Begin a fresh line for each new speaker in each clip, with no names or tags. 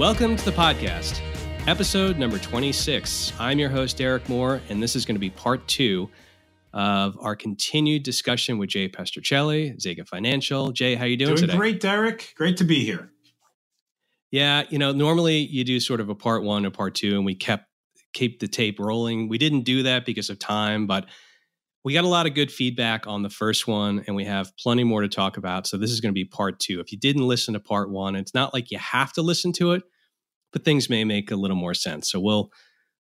Welcome to the podcast, episode number 26. I'm your host, Derek Moore, and this is going to be part two of our continued discussion with Jay Pestrichelli, Zega Financial. Jay, how are you doing,
doing
today?
Great, Derek. Great to be here.
Yeah, you know, normally you do sort of a part one or part two, and we kept keep the tape rolling. We didn't do that because of time, but we got a lot of good feedback on the first one, and we have plenty more to talk about. So this is going to be part two. If you didn't listen to part one, it's not like you have to listen to it, but things may make a little more sense. So we'll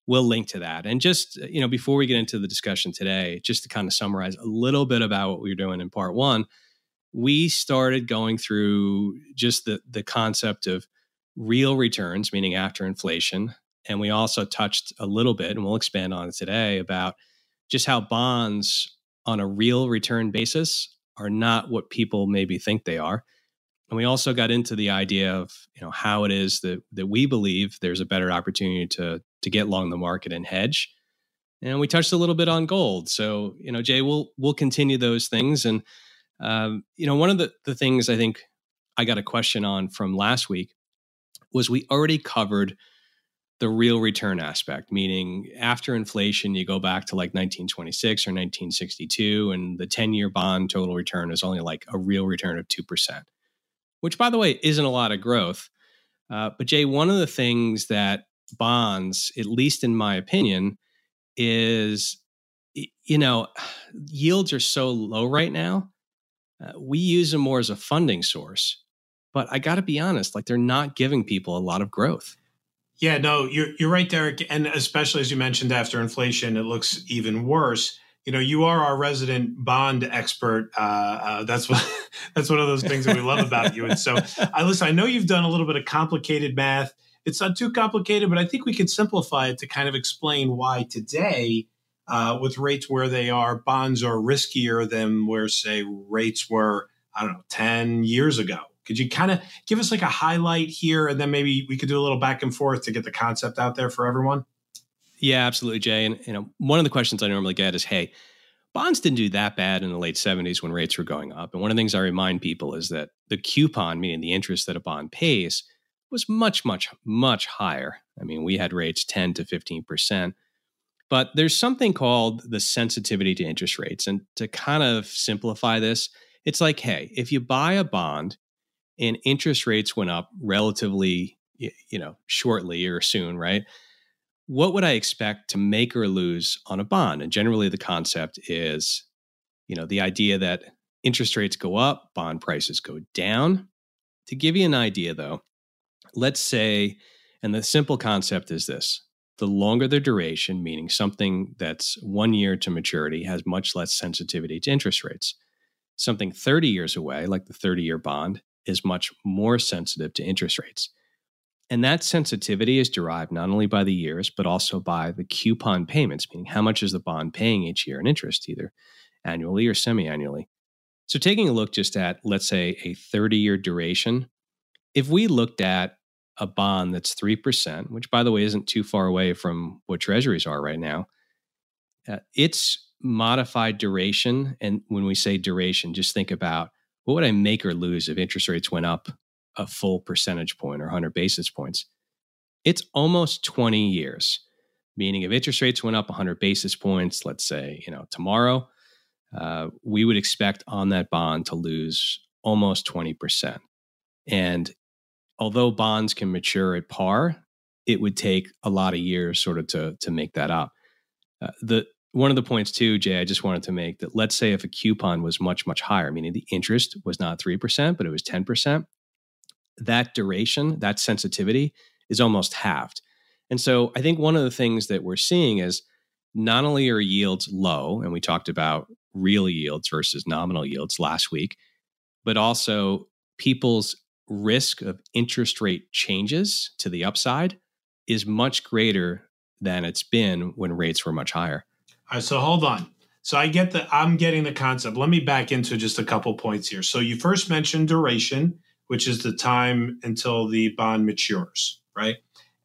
we'll link to that. And just uh, you know, before we get into the discussion today, just to kind of summarize a little bit about what we were doing in part one, we started going through just the the concept of real returns, meaning after inflation. And we also touched a little bit, and we'll expand on it today, about just how bonds on a real return basis are not what people maybe think they are. And we also got into the idea of you know how it is that that we believe there's a better opportunity to to get long the market and hedge. And we touched a little bit on gold. So you know, Jay, we'll we'll continue those things. And um, you know, one of the the things I think I got a question on from last week was we already covered the real return aspect, meaning after inflation, you go back to like 1926 or 1962, and the 10 year bond total return is only like a real return of 2%, which, by the way, isn't a lot of growth. Uh, but, Jay, one of the things that bonds, at least in my opinion, is you know, yields are so low right now. Uh, we use them more as a funding source. But I got to be honest, like they're not giving people a lot of growth.
Yeah, no, you're you're right, Derek, and especially as you mentioned, after inflation, it looks even worse. You know, you are our resident bond expert. Uh, uh, that's what that's one of those things that we love about you. And so, I listen. I know you've done a little bit of complicated math. It's not too complicated, but I think we could simplify it to kind of explain why today, uh, with rates where they are, bonds are riskier than where, say, rates were. I don't know, ten years ago. Could you kind of give us like a highlight here, and then maybe we could do a little back and forth to get the concept out there for everyone?
Yeah, absolutely, Jay. And you know, one of the questions I normally get is, "Hey, bonds didn't do that bad in the late '70s when rates were going up." And one of the things I remind people is that the coupon, meaning the interest that a bond pays, was much, much, much higher. I mean, we had rates 10 to 15 percent. But there's something called the sensitivity to interest rates. And to kind of simplify this, it's like, hey, if you buy a bond and interest rates went up relatively, you know, shortly or soon, right? What would I expect to make or lose on a bond? And generally, the concept is, you know, the idea that interest rates go up, bond prices go down. To give you an idea, though, let's say, and the simple concept is this the longer the duration, meaning something that's one year to maturity, has much less sensitivity to interest rates. Something 30 years away, like the 30 year bond, is much more sensitive to interest rates. And that sensitivity is derived not only by the years, but also by the coupon payments, meaning how much is the bond paying each year in interest, either annually or semi annually. So, taking a look just at, let's say, a 30 year duration, if we looked at a bond that's 3%, which by the way isn't too far away from what treasuries are right now, uh, its modified duration, and when we say duration, just think about what would I make or lose if interest rates went up a full percentage point or 100 basis points? It's almost 20 years, meaning if interest rates went up 100 basis points, let's say, you know, tomorrow, uh, we would expect on that bond to lose almost 20%. And although bonds can mature at par, it would take a lot of years sort of to, to make that up. Uh, the one of the points too, Jay, I just wanted to make that let's say if a coupon was much, much higher, meaning the interest was not 3%, but it was 10%, that duration, that sensitivity is almost halved. And so I think one of the things that we're seeing is not only are yields low, and we talked about real yields versus nominal yields last week, but also people's risk of interest rate changes to the upside is much greater than it's been when rates were much higher.
All right, so hold on. So I get the I'm getting the concept. Let me back into just a couple points here. So you first mentioned duration, which is the time until the bond matures, right?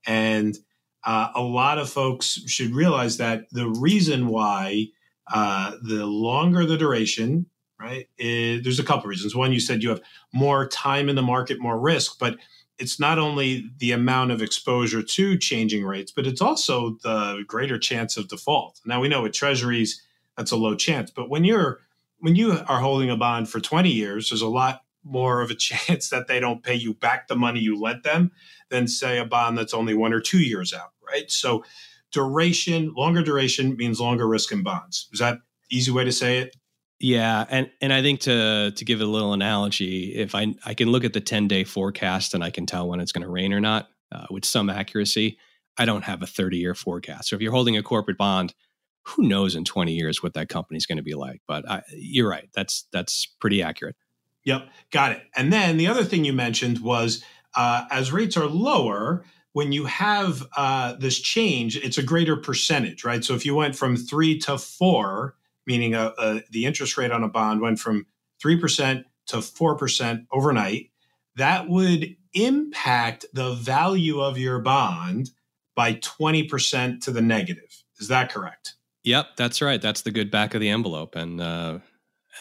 And uh, a lot of folks should realize that the reason why uh, the longer the duration, right? There's a couple reasons. One, you said you have more time in the market, more risk, but it's not only the amount of exposure to changing rates, but it's also the greater chance of default. Now we know with treasuries, that's a low chance. But when you're when you are holding a bond for 20 years, there's a lot more of a chance that they don't pay you back the money you lent them than say a bond that's only one or two years out, right? So duration, longer duration means longer risk in bonds. Is that easy way to say it?
Yeah, and and I think to to give a little analogy, if I I can look at the 10-day forecast and I can tell when it's going to rain or not uh, with some accuracy, I don't have a 30-year forecast. So if you're holding a corporate bond, who knows in 20 years what that company's going to be like, but I, you're right. That's that's pretty accurate.
Yep, got it. And then the other thing you mentioned was uh, as rates are lower, when you have uh, this change, it's a greater percentage, right? So if you went from three to four, meaning a, uh, a, uh, the interest rate on a bond went from 3% to 4% overnight, that would impact the value of your bond by 20% to the negative. Is that correct?
Yep, that's right. That's the good back of the envelope. And, uh,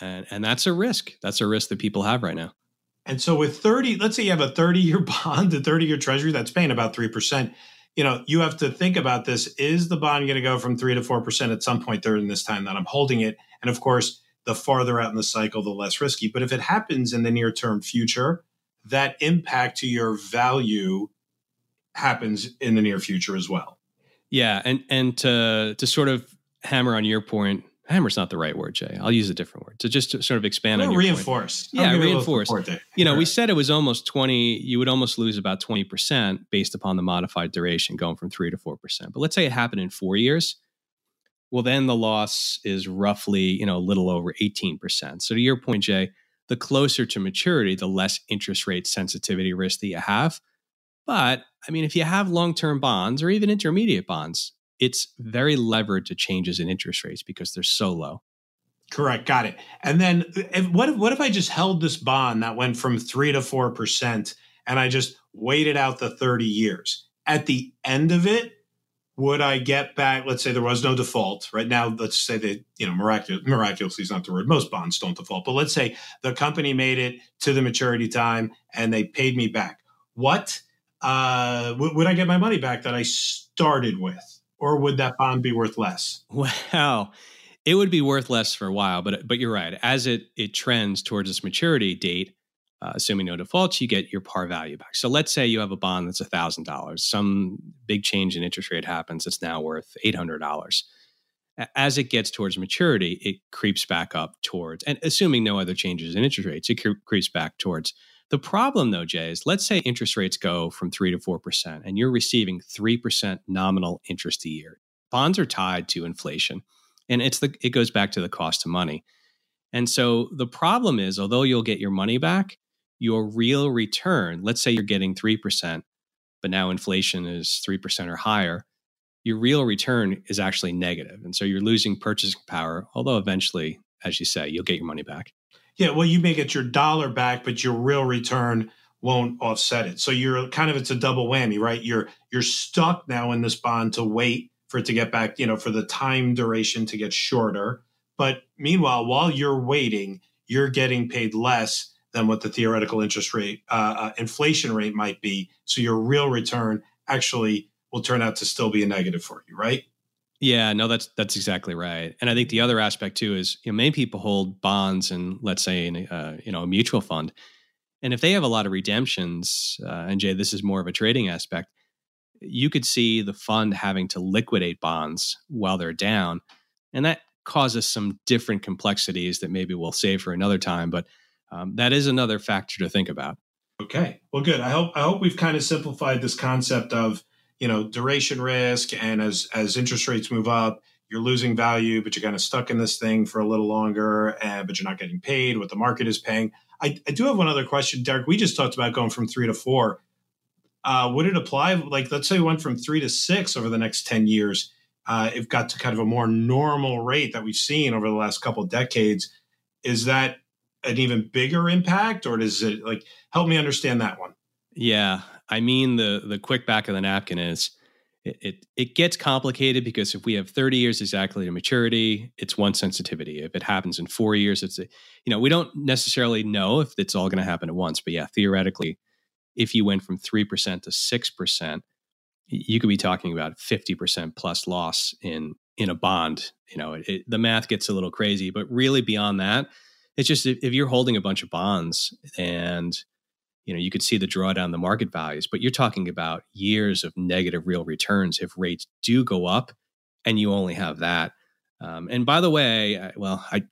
and, and that's a risk. That's a risk that people have right now.
And so with 30, let's say you have a 30 year bond, a 30 year treasury that's paying about 3% you know, you have to think about this. Is the bond going to go from three to four percent at some point during this time that I'm holding it? And of course, the farther out in the cycle, the less risky. But if it happens in the near term future, that impact to your value happens in the near future as well.
Yeah, and and to to sort of hammer on your point, hammer's not the right word, Jay. I'll use a different word. So just to sort of expand on your
reinforce.
Point. Yeah, reinforce. You know, we said it was almost 20, you would almost lose about 20% based upon the modified duration going from 3 to 4%. But let's say it happened in 4 years. Well, then the loss is roughly, you know, a little over 18%. So to your point, Jay, the closer to maturity, the less interest rate sensitivity risk that you have. But I mean, if you have long term bonds or even intermediate bonds, it's very levered to changes in interest rates because they're so low.
Correct. Got it. And then if, what if what if I just held this bond that went from three to four percent and I just waited out the 30 years? At the end of it, would I get back? Let's say there was no default. Right now, let's say that, you know, miraculous, miraculously is not the word. Most bonds don't default. But let's say the company made it to the maturity time and they paid me back. What uh, w- would I get my money back that I started with? Or would that bond be worth less?
Well, it would be worth less for a while, but but you're right. As it it trends towards its maturity date, uh, assuming no defaults, you get your par value back. So let's say you have a bond that's thousand dollars. Some big change in interest rate happens. It's now worth eight hundred dollars. As it gets towards maturity, it creeps back up towards, and assuming no other changes in interest rates, it creeps back towards the problem, though, Jay, is let's say interest rates go from 3 to 4%, and you're receiving 3% nominal interest a year. Bonds are tied to inflation, and it's the, it goes back to the cost of money. And so the problem is, although you'll get your money back, your real return, let's say you're getting 3%, but now inflation is 3% or higher, your real return is actually negative. And so you're losing purchasing power, although eventually, as you say, you'll get your money back.
Yeah, well, you may get your dollar back, but your real return won't offset it. So you're kind of it's a double whammy, right? You're you're stuck now in this bond to wait for it to get back, you know, for the time duration to get shorter. But meanwhile, while you're waiting, you're getting paid less than what the theoretical interest rate, uh, uh, inflation rate might be. So your real return actually will turn out to still be a negative for you, right?
Yeah, no, that's that's exactly right. And I think the other aspect too is you know many people hold bonds and let's say in uh, you know a mutual fund, and if they have a lot of redemptions, uh, and Jay, this is more of a trading aspect, you could see the fund having to liquidate bonds while they're down, and that causes some different complexities that maybe we'll save for another time. But um, that is another factor to think about.
Okay, well, good. I hope I hope we've kind of simplified this concept of you know duration risk and as as interest rates move up you're losing value but you're kind of stuck in this thing for a little longer and but you're not getting paid what the market is paying. I, I do have one other question derek. We just talked about going from three to four. Uh, would it apply like let's say we went from three to six over the next 10 years uh, it got to kind of a more normal rate that we've seen over the last couple decades. Is that an even bigger impact or does it like help me understand that one?
Yeah I mean the the quick back of the napkin is it, it, it gets complicated because if we have 30 years exactly to maturity, it's one sensitivity. If it happens in four years, it's a, you know we don't necessarily know if it's all going to happen at once, but yeah, theoretically, if you went from 3% to 6%, you could be talking about 50% plus loss in in a bond. You know, it, the math gets a little crazy, but really beyond that, it's just if, if you're holding a bunch of bonds and you know you could see the drawdown the market values, but you're talking about years of negative real returns if rates do go up, and you only have that. Um, and by the way, I, well, I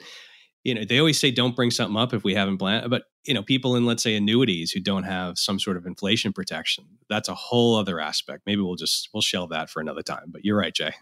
you know, they always say don't bring something up if we haven't planned, but you know, people in let's say annuities who don't have some sort of inflation protection, that's a whole other aspect. Maybe we'll just we'll shelve that for another time. But you're right, Jay.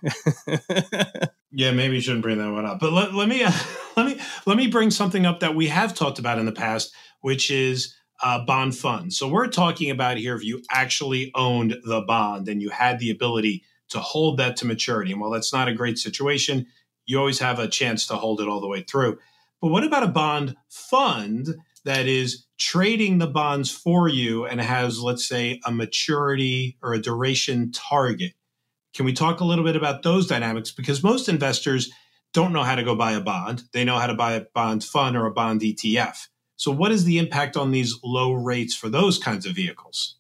yeah, maybe you shouldn't bring that one up. But let, let me uh, let me let me bring something up that we have talked about in the past, which is uh, bond fund. So we're talking about here if you actually owned the bond and you had the ability to hold that to maturity. And while that's not a great situation, you always have a chance to hold it all the way through. But what about a bond fund that is trading the bonds for you and has, let's say, a maturity or a duration target? Can we talk a little bit about those dynamics? Because most investors don't know how to go buy a bond. They know how to buy a bond fund or a bond ETF. So, what is the impact on these low rates for those kinds of vehicles?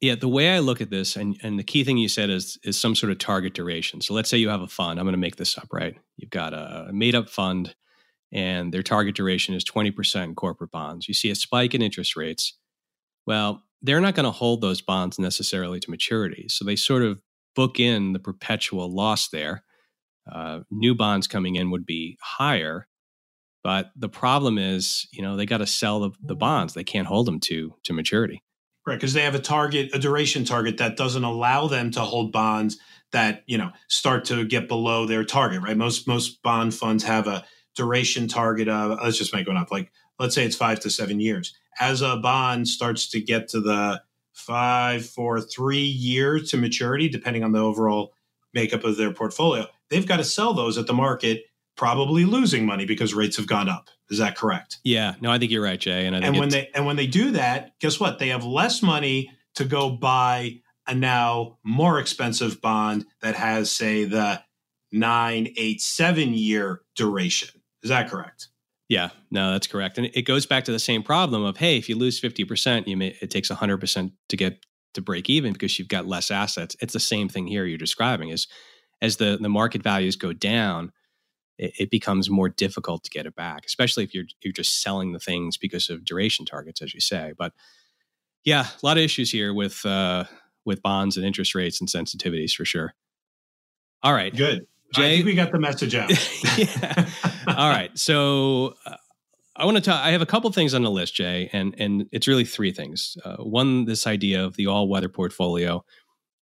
Yeah, the way I look at this, and, and the key thing you said is is some sort of target duration. So let's say you have a fund. I'm going to make this up, right? You've got a made up fund and their target duration is 20% corporate bonds. You see a spike in interest rates. Well, they're not going to hold those bonds necessarily to maturity. So they sort of book in the perpetual loss there. Uh, new bonds coming in would be higher. But the problem is, you know, they got to sell the, the bonds. They can't hold them to to maturity.
Right, because they have a target, a duration target that doesn't allow them to hold bonds that you know start to get below their target. Right, most most bond funds have a duration target of let's just make one up like let's say it's five to seven years as a bond starts to get to the five four three years to maturity depending on the overall makeup of their portfolio they've got to sell those at the market probably losing money because rates have gone up. Is that correct?
Yeah. No i think you're right jay.
And, and when they and when they do that guess what? They have less money to go buy a now more expensive bond that has say the nine eight seven year duration. Is that correct?
Yeah, no, that's correct. And it goes back to the same problem of hey, if you lose 50%, you may it takes 100% to get to break even because you've got less assets. It's the same thing here you're describing is as the the market values go down, it, it becomes more difficult to get it back, especially if you're you're just selling the things because of duration targets as you say. But yeah, a lot of issues here with uh with bonds and interest rates and sensitivities for sure. All right.
Good. Jay, I think we got the message out.
yeah. All right. So uh, I want to talk. I have a couple things on the list, Jay, and and it's really three things. Uh, one, this idea of the all weather portfolio.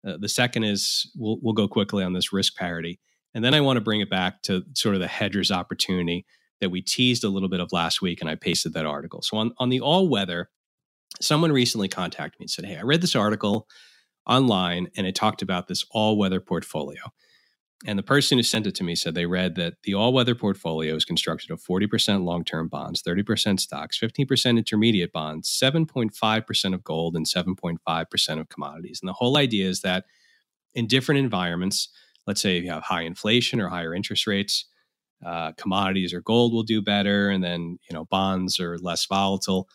Uh, the second is we'll we'll go quickly on this risk parity, and then I want to bring it back to sort of the hedger's opportunity that we teased a little bit of last week, and I pasted that article. So on on the all weather, someone recently contacted me and said, "Hey, I read this article online, and it talked about this all weather portfolio." And the person who sent it to me said they read that the all weather portfolio is constructed of 40% long term bonds, 30% stocks, 15% intermediate bonds, 7.5% of gold, and 7.5% of commodities. And the whole idea is that in different environments, let's say you have high inflation or higher interest rates, uh, commodities or gold will do better, and then you know bonds are less volatile.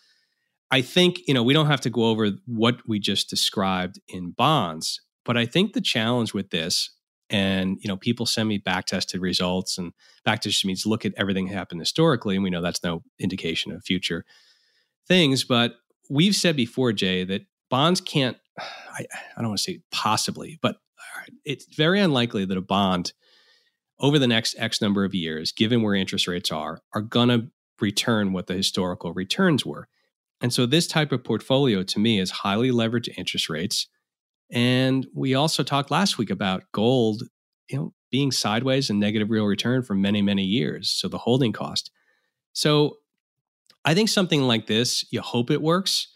I think you know we don't have to go over what we just described in bonds, but I think the challenge with this and you know people send me back tested results and back just means look at everything happened historically and we know that's no indication of future things but we've said before jay that bonds can't i, I don't want to say possibly but it's very unlikely that a bond over the next x number of years given where interest rates are are going to return what the historical returns were and so this type of portfolio to me is highly leveraged to interest rates and we also talked last week about gold, you know, being sideways and negative real return for many, many years. So the holding cost. So I think something like this, you hope it works,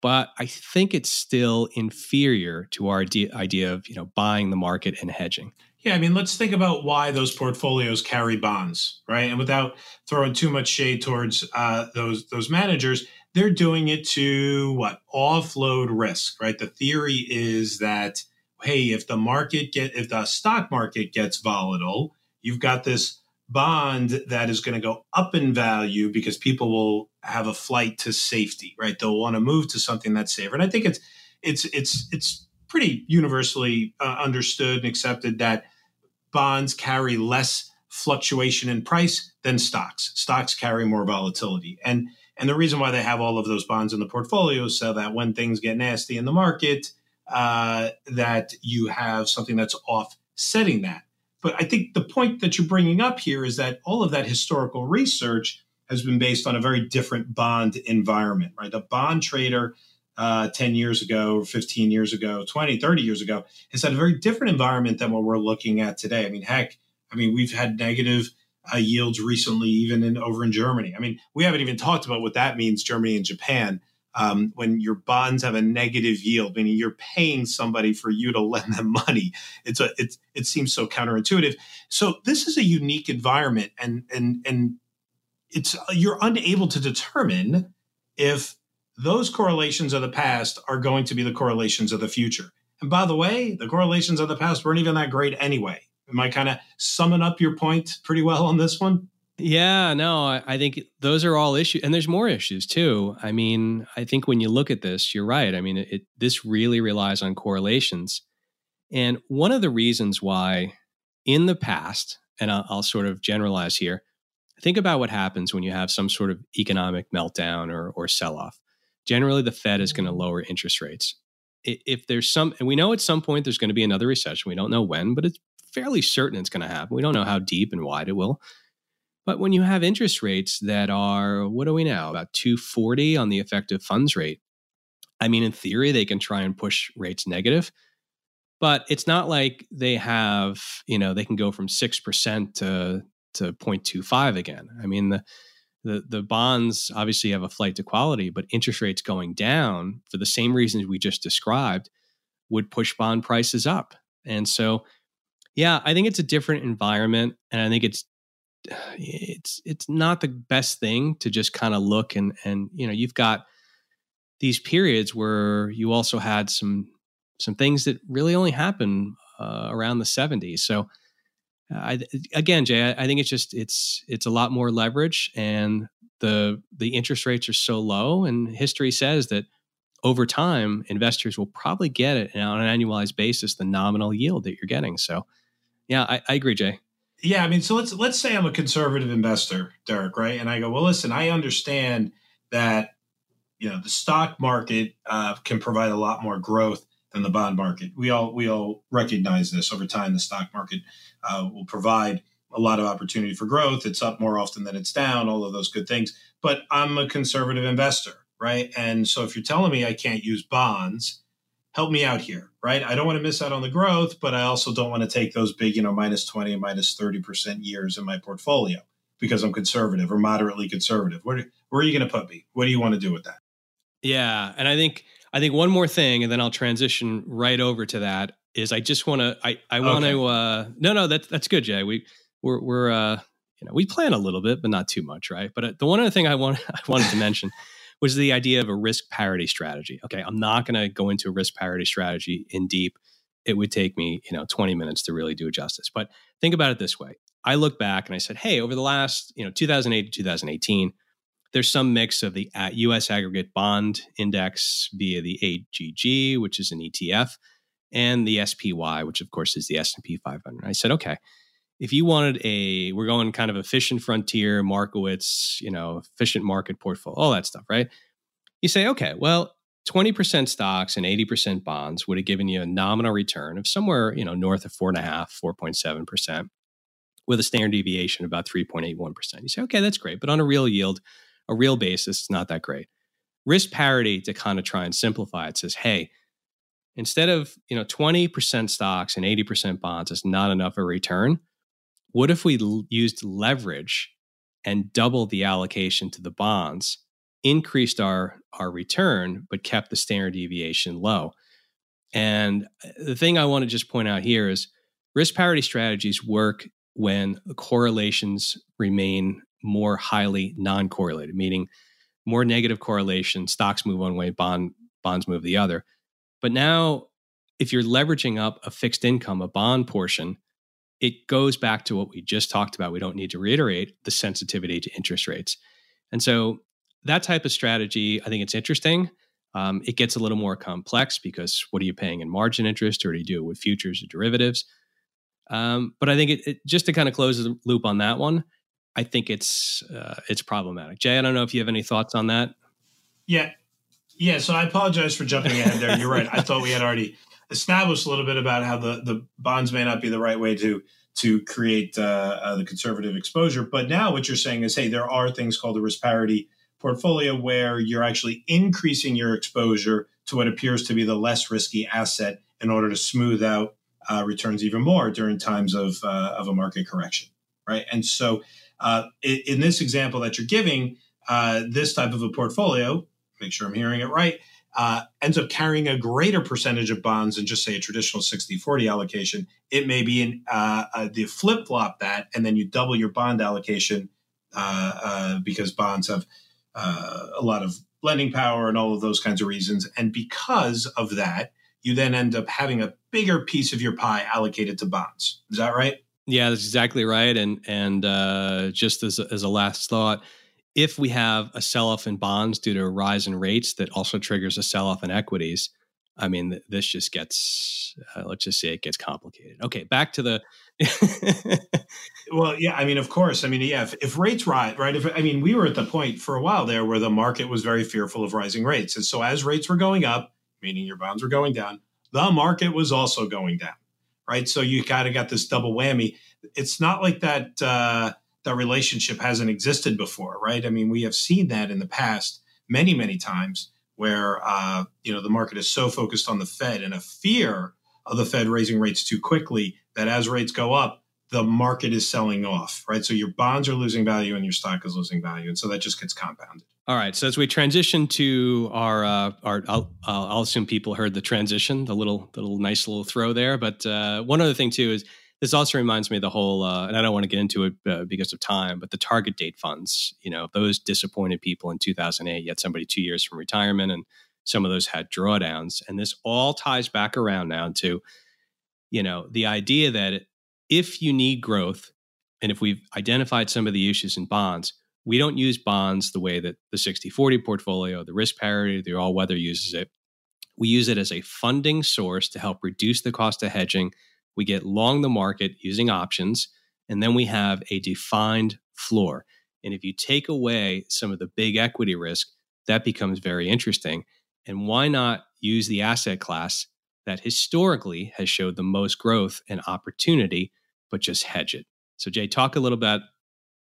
but I think it's still inferior to our idea of, you know, buying the market and hedging.
Yeah, I mean, let's think about why those portfolios carry bonds, right? And without throwing too much shade towards uh, those those managers, they're doing it to what offload risk, right? The theory is that hey, if the market get if the stock market gets volatile, you've got this bond that is going to go up in value because people will have a flight to safety, right? They'll want to move to something that's safer. And I think it's it's it's it's pretty universally uh, understood and accepted that bonds carry less fluctuation in price than stocks. Stocks carry more volatility. And and the reason why they have all of those bonds in the portfolio is so that when things get nasty in the market, uh, that you have something that's offsetting that. But I think the point that you're bringing up here is that all of that historical research has been based on a very different bond environment, right? A bond trader uh, 10 years ago, 15 years ago, 20, 30 years ago has had a very different environment than what we're looking at today. I mean, heck, I mean, we've had negative uh, yields recently, even in over in Germany. I mean, we haven't even talked about what that means, Germany and Japan. Um, when your bonds have a negative yield, meaning you're paying somebody for you to lend them money, it's a it's it seems so counterintuitive. So this is a unique environment, and and and it's you're unable to determine if those correlations of the past are going to be the correlations of the future. And by the way, the correlations of the past weren't even that great anyway. Am I kind of summing up your point pretty well on this one?
Yeah, no, I, I think those are all issues, and there's more issues too. I mean, I think when you look at this, you're right. I mean, it, this really relies on correlations, and one of the reasons why, in the past, and I'll, I'll sort of generalize here, think about what happens when you have some sort of economic meltdown or or sell off. Generally, the Fed is going to mm. lower interest rates. If there's some, and we know at some point there's going to be another recession. We don't know when, but it's fairly certain it's going to happen. We don't know how deep and wide it will. But when you have interest rates that are, what do we know, about 240 on the effective funds rate, I mean, in theory, they can try and push rates negative, but it's not like they have, you know, they can go from 6% to, to 0.25 again. I mean, the, the, the bonds obviously have a flight to quality, but interest rates going down for the same reasons we just described would push bond prices up. And so yeah, I think it's a different environment, and I think it's it's it's not the best thing to just kind of look and and you know you've got these periods where you also had some some things that really only happen uh, around the 70s. So I, again, Jay, I, I think it's just it's it's a lot more leverage, and the the interest rates are so low, and history says that over time, investors will probably get it on an annualized basis the nominal yield that you're getting. So yeah, I, I agree, Jay.
Yeah, I mean, so let's let's say I'm a conservative investor, Derek, right? And I go, well, listen, I understand that you know the stock market uh, can provide a lot more growth than the bond market. We all we all recognize this. Over time, the stock market uh, will provide a lot of opportunity for growth. It's up more often than it's down. All of those good things. But I'm a conservative investor, right? And so if you're telling me I can't use bonds, help me out here, right? I don't want to miss out on the growth, but I also don't want to take those big, you know, minus 20 and minus 30% years in my portfolio because I'm conservative or moderately conservative. Where, where are you going to put me? What do you want to do with that?
Yeah. And I think, I think one more thing, and then I'll transition right over to that is I just want to, I, I want okay. to, uh, no, no, that's, that's good, Jay. We, we're, we're, uh, you know, we plan a little bit, but not too much, right? But uh, the one other thing I want, I wanted to mention was the idea of a risk parity strategy. Okay, I'm not going to go into a risk parity strategy in deep. It would take me, you know, 20 minutes to really do it justice. But think about it this way. I look back and I said, hey, over the last, you know, 2008 to 2018, there's some mix of the US aggregate bond index via the AGG, which is an ETF, and the SPY, which of course is the S&P 500. I said, okay, if you wanted a, we're going kind of efficient frontier, Markowitz, you know, efficient market portfolio, all that stuff, right? You say, okay, well, 20% stocks and 80% bonds would have given you a nominal return of somewhere, you know, north of four and a half, 4.7%, with a standard deviation of about 3.81%. You say, okay, that's great. But on a real yield, a real basis, it's not that great. Risk parity to kind of try and simplify it says, hey, instead of, you know, 20% stocks and 80% bonds is not enough of a return what if we l- used leverage and doubled the allocation to the bonds, increased our, our return, but kept the standard deviation low? And uh, the thing I want to just point out here is risk parity strategies work when correlations remain more highly non correlated, meaning more negative correlation, stocks move one way, bond, bonds move the other. But now, if you're leveraging up a fixed income, a bond portion, it goes back to what we just talked about. We don't need to reiterate the sensitivity to interest rates. And so that type of strategy, I think it's interesting. Um, it gets a little more complex because what are you paying in margin interest, or do you do it with futures or derivatives? Um, but I think it, it, just to kind of close the loop on that one, I think it's uh, it's problematic. Jay, I don't know if you have any thoughts on that.
Yeah, yeah. So I apologize for jumping ahead there. You're right. I thought we had already established a little bit about how the the bonds may not be the right way to to create uh, uh, the conservative exposure. But now what you're saying is, hey, there are things called the risk parity portfolio where you're actually increasing your exposure to what appears to be the less risky asset in order to smooth out uh, returns even more during times of uh, of a market correction, right? And so, uh, in, in, this example that you're giving, uh, this type of a portfolio, make sure I'm hearing it right, uh, ends up carrying a greater percentage of bonds than just say a traditional 60-40 allocation. It may be in uh, the flip flop that, and then you double your bond allocation because bonds have a lot of lending power and all of those kinds of reasons. And because of that, you then end up having a bigger piece of your pie allocated to bonds. Is that right?
Yeah, that's exactly right. And and uh, just as a, as a last thought, if we have a sell off in bonds due to a rise in rates that also triggers a sell off in equities, I mean, this just gets, uh, let's just say it gets complicated. Okay, back to the.
well, yeah, I mean, of course. I mean, yeah, if, if, rates rise, right? If I mean, we were at the point for a while there where the market was very fearful of rising rates. And so as rates were going up, meaning your bonds were going down, the market was also going down, right? So you kind of got this double whammy. It's not like that uh, that relationship hasn't existed before, right? I mean, we have seen that in the past many, many times where uh, you know the market is so focused on the Fed and a fear of the Fed raising rates too quickly that as rates go up, the market is selling off, right? So your bonds are losing value and your stock is losing value, and so that just gets compounded.
All right. So as we transition to our uh, our, I'll, I'll assume people heard the transition, the little the little nice little throw there. But uh, one other thing too is this also reminds me of the whole, uh, and I don't want to get into it uh, because of time, but the target date funds. You know, those disappointed people in 2008. You had somebody two years from retirement, and some of those had drawdowns. And this all ties back around now to, you know, the idea that if you need growth, and if we've identified some of the issues in bonds we don't use bonds the way that the 60 40 portfolio, the risk parity, the all weather uses it. We use it as a funding source to help reduce the cost of hedging. We get long the market using options, and then we have a defined floor. And if you take away some of the big equity risk, that becomes very interesting. And why not use the asset class that historically has showed the most growth and opportunity, but just hedge it? So, Jay, talk a little bit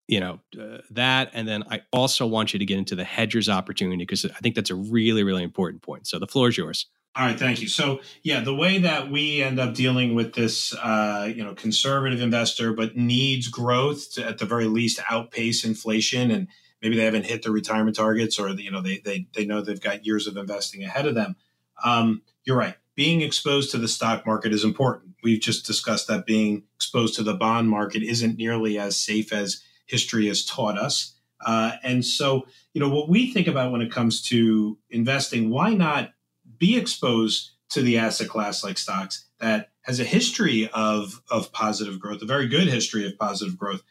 you know uh, that and then i also want you to get into the hedgers opportunity because i think that's a really really important point. So the floor is yours.
All right thank you. So yeah the way that we end up dealing with this uh, you know conservative investor but needs growth to at the very least outpace inflation and maybe they haven't hit their retirement targets or you know they they, they know they've got years of investing ahead of them um, you're right. Being exposed to the stock market is important. We've just discussed that being exposed to the bond market isn't nearly as safe as history has taught us. Uh, and so, you know, what we think about when it comes to investing, why not be exposed to the asset class like stocks that has a history of, of positive growth, a very good history of positive growth,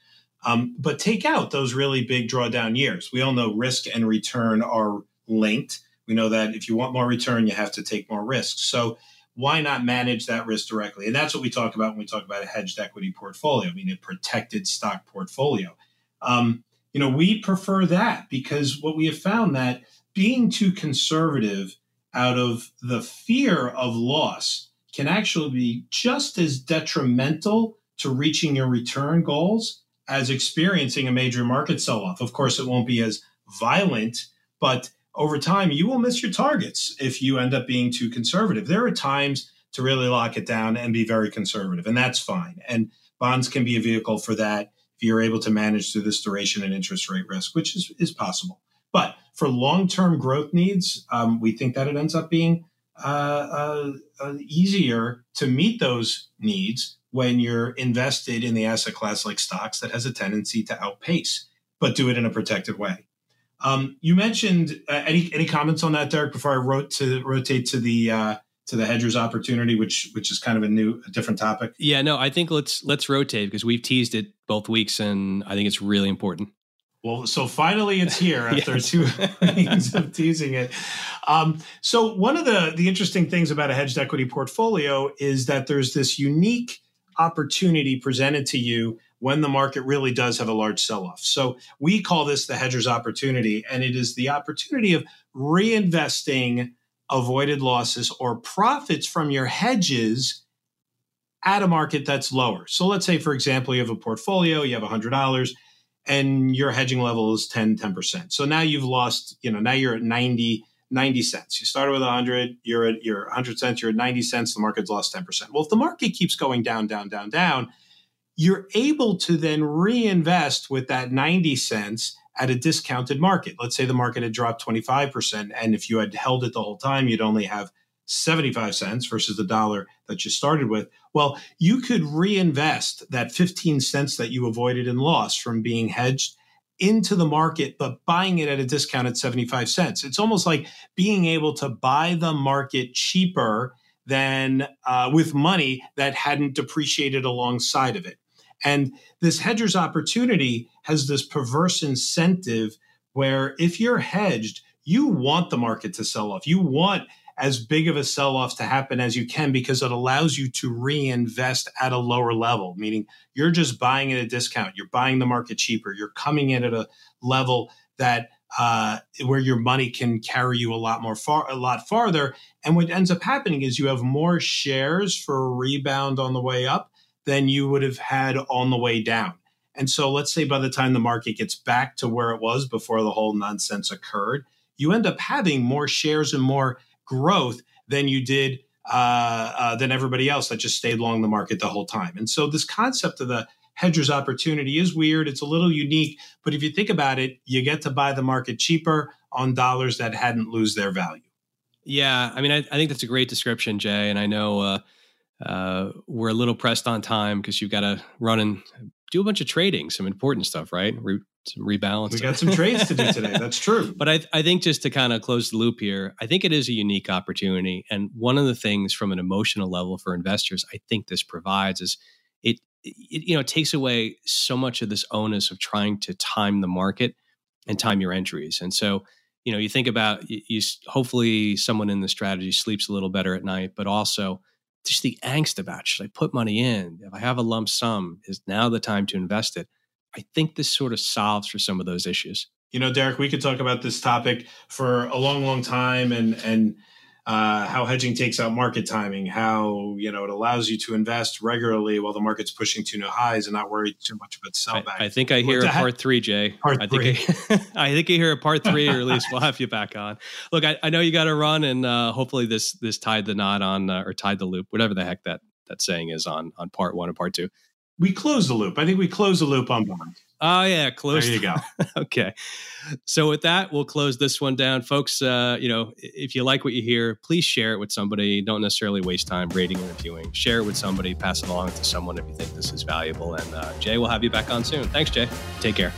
um, but take out those really big drawdown years. We all know risk and return are linked. We know that if you want more return, you have to take more risk. So, why not manage that risk directly? And that's what we talk about when we talk about a hedged equity portfolio, I mean, a protected stock portfolio. Um, you know, we prefer that because what we have found that being too conservative out of the fear of loss can actually be just as detrimental to reaching your return goals as experiencing a major market sell off. Of course, it won't be as violent, but over time, you will miss your targets if you end up being too conservative. There are times to really lock it down and be very conservative, and that's fine. And bonds can be a vehicle for that if you're able to manage through this duration and interest rate risk, which is, is possible. But for long term growth needs, um, we think that it ends up being uh, uh, uh, easier to meet those needs when you're invested in the asset class like stocks that has a tendency to outpace, but do it in a protected way. Um, you mentioned uh, any any comments on that, Derek? Before I wrote to rotate to the uh, to the hedgers opportunity, which which is kind of a new, a different topic.
Yeah, no, I think let's let's rotate because we've teased it both weeks, and I think it's really important.
Well, so finally it's here after
Yes.
two weeks of teasing it. Um, so one of the the interesting things about a hedged equity portfolio is that there's this unique opportunity presented to you when the market really does have a large sell-off. So we call this the hedger's opportunity, and it is the opportunity of reinvesting avoided losses or profits from your hedges at a market that's lower. So let's say, for example, you have a portfolio, you have $100 and your hedging level is 10, 10%. So now you've lost, you know, now you're at 90, 90 cents. You started with 100, you're at you're 100 cents, you're at 90 cents, the market's lost 10%. Well, if the market keeps going down, down, down, down, you're able to then reinvest with that 90 cents at a discounted market. Let's say the market had dropped 25%, and if you had held it the whole time, you'd only have 75 cents versus the dollar that you started with. Well, you could reinvest that 15 cents that you avoided and lost from being hedged into the market, but buying it at a discount at 75 cents. It's almost like being able to buy the market cheaper than uh, with money that hadn't depreciated alongside of it. And this hedger's opportunity has this perverse incentive where if you're hedged, you want the market to sell off. You want as big of a sell off to happen as you can because it allows you to reinvest at a lower level, meaning you're just buying at a discount. You're buying the market cheaper. You're coming in at a level that uh, where your money can carry you a lot more far, a lot farther. And what ends up happening is you have more shares for a rebound on the way up than you would have had on the way down. And so let's say by the time the market gets back to where it was before the whole nonsense occurred, you end up having more shares and more growth than you did uh, uh, than everybody else that just stayed long the market the whole time. And so this concept of the hedger's opportunity is weird. It's a little unique, but if you think about it, you get to buy the market cheaper on dollars that hadn't lose their value.
Yeah, I mean, I, I think that's a great description, Jay. And I know uh, uh, we're a little pressed on time because you've got to run and do a bunch of trading, some important stuff, right? Re- some rebalancing.
We got some trades to do today. That's true.
But I, I think just to kind of close the loop here, I think it is a unique opportunity. And one of the things from an emotional level for investors, I think this provides is it, it you know, it takes away so much of this onus of trying to time the market and time your entries. And so, you know, you think about you, you hopefully someone in the strategy sleeps a little better at night, but also just the angst about should I put money in? If I have a lump sum, is now the time to invest it? I think this sort of solves for some of those issues.
You know, Derek, we could talk about this topic for a long, long time, and and uh, how hedging takes out market timing, how you know it allows you to invest regularly while the market's pushing to new highs and not worry too much about sellback.
I, I think I hear a part three, Jay.
Part
I think
three.
I, I think you hear a part three, or at least we'll have you back on. Look, I, I know you got to run, and uh, hopefully this this tied the knot on uh, or tied the loop, whatever the heck that that saying is on on part one and part two.
We close the loop. I think we close the loop on bond.
Oh yeah, close.
There you go.
okay. So with that, we'll close this one down, folks. Uh, you know, if you like what you hear, please share it with somebody. Don't necessarily waste time rating and reviewing. Share it with somebody. Pass it along to someone if you think this is valuable. And uh, Jay, we'll have you back on soon. Thanks, Jay. Take care.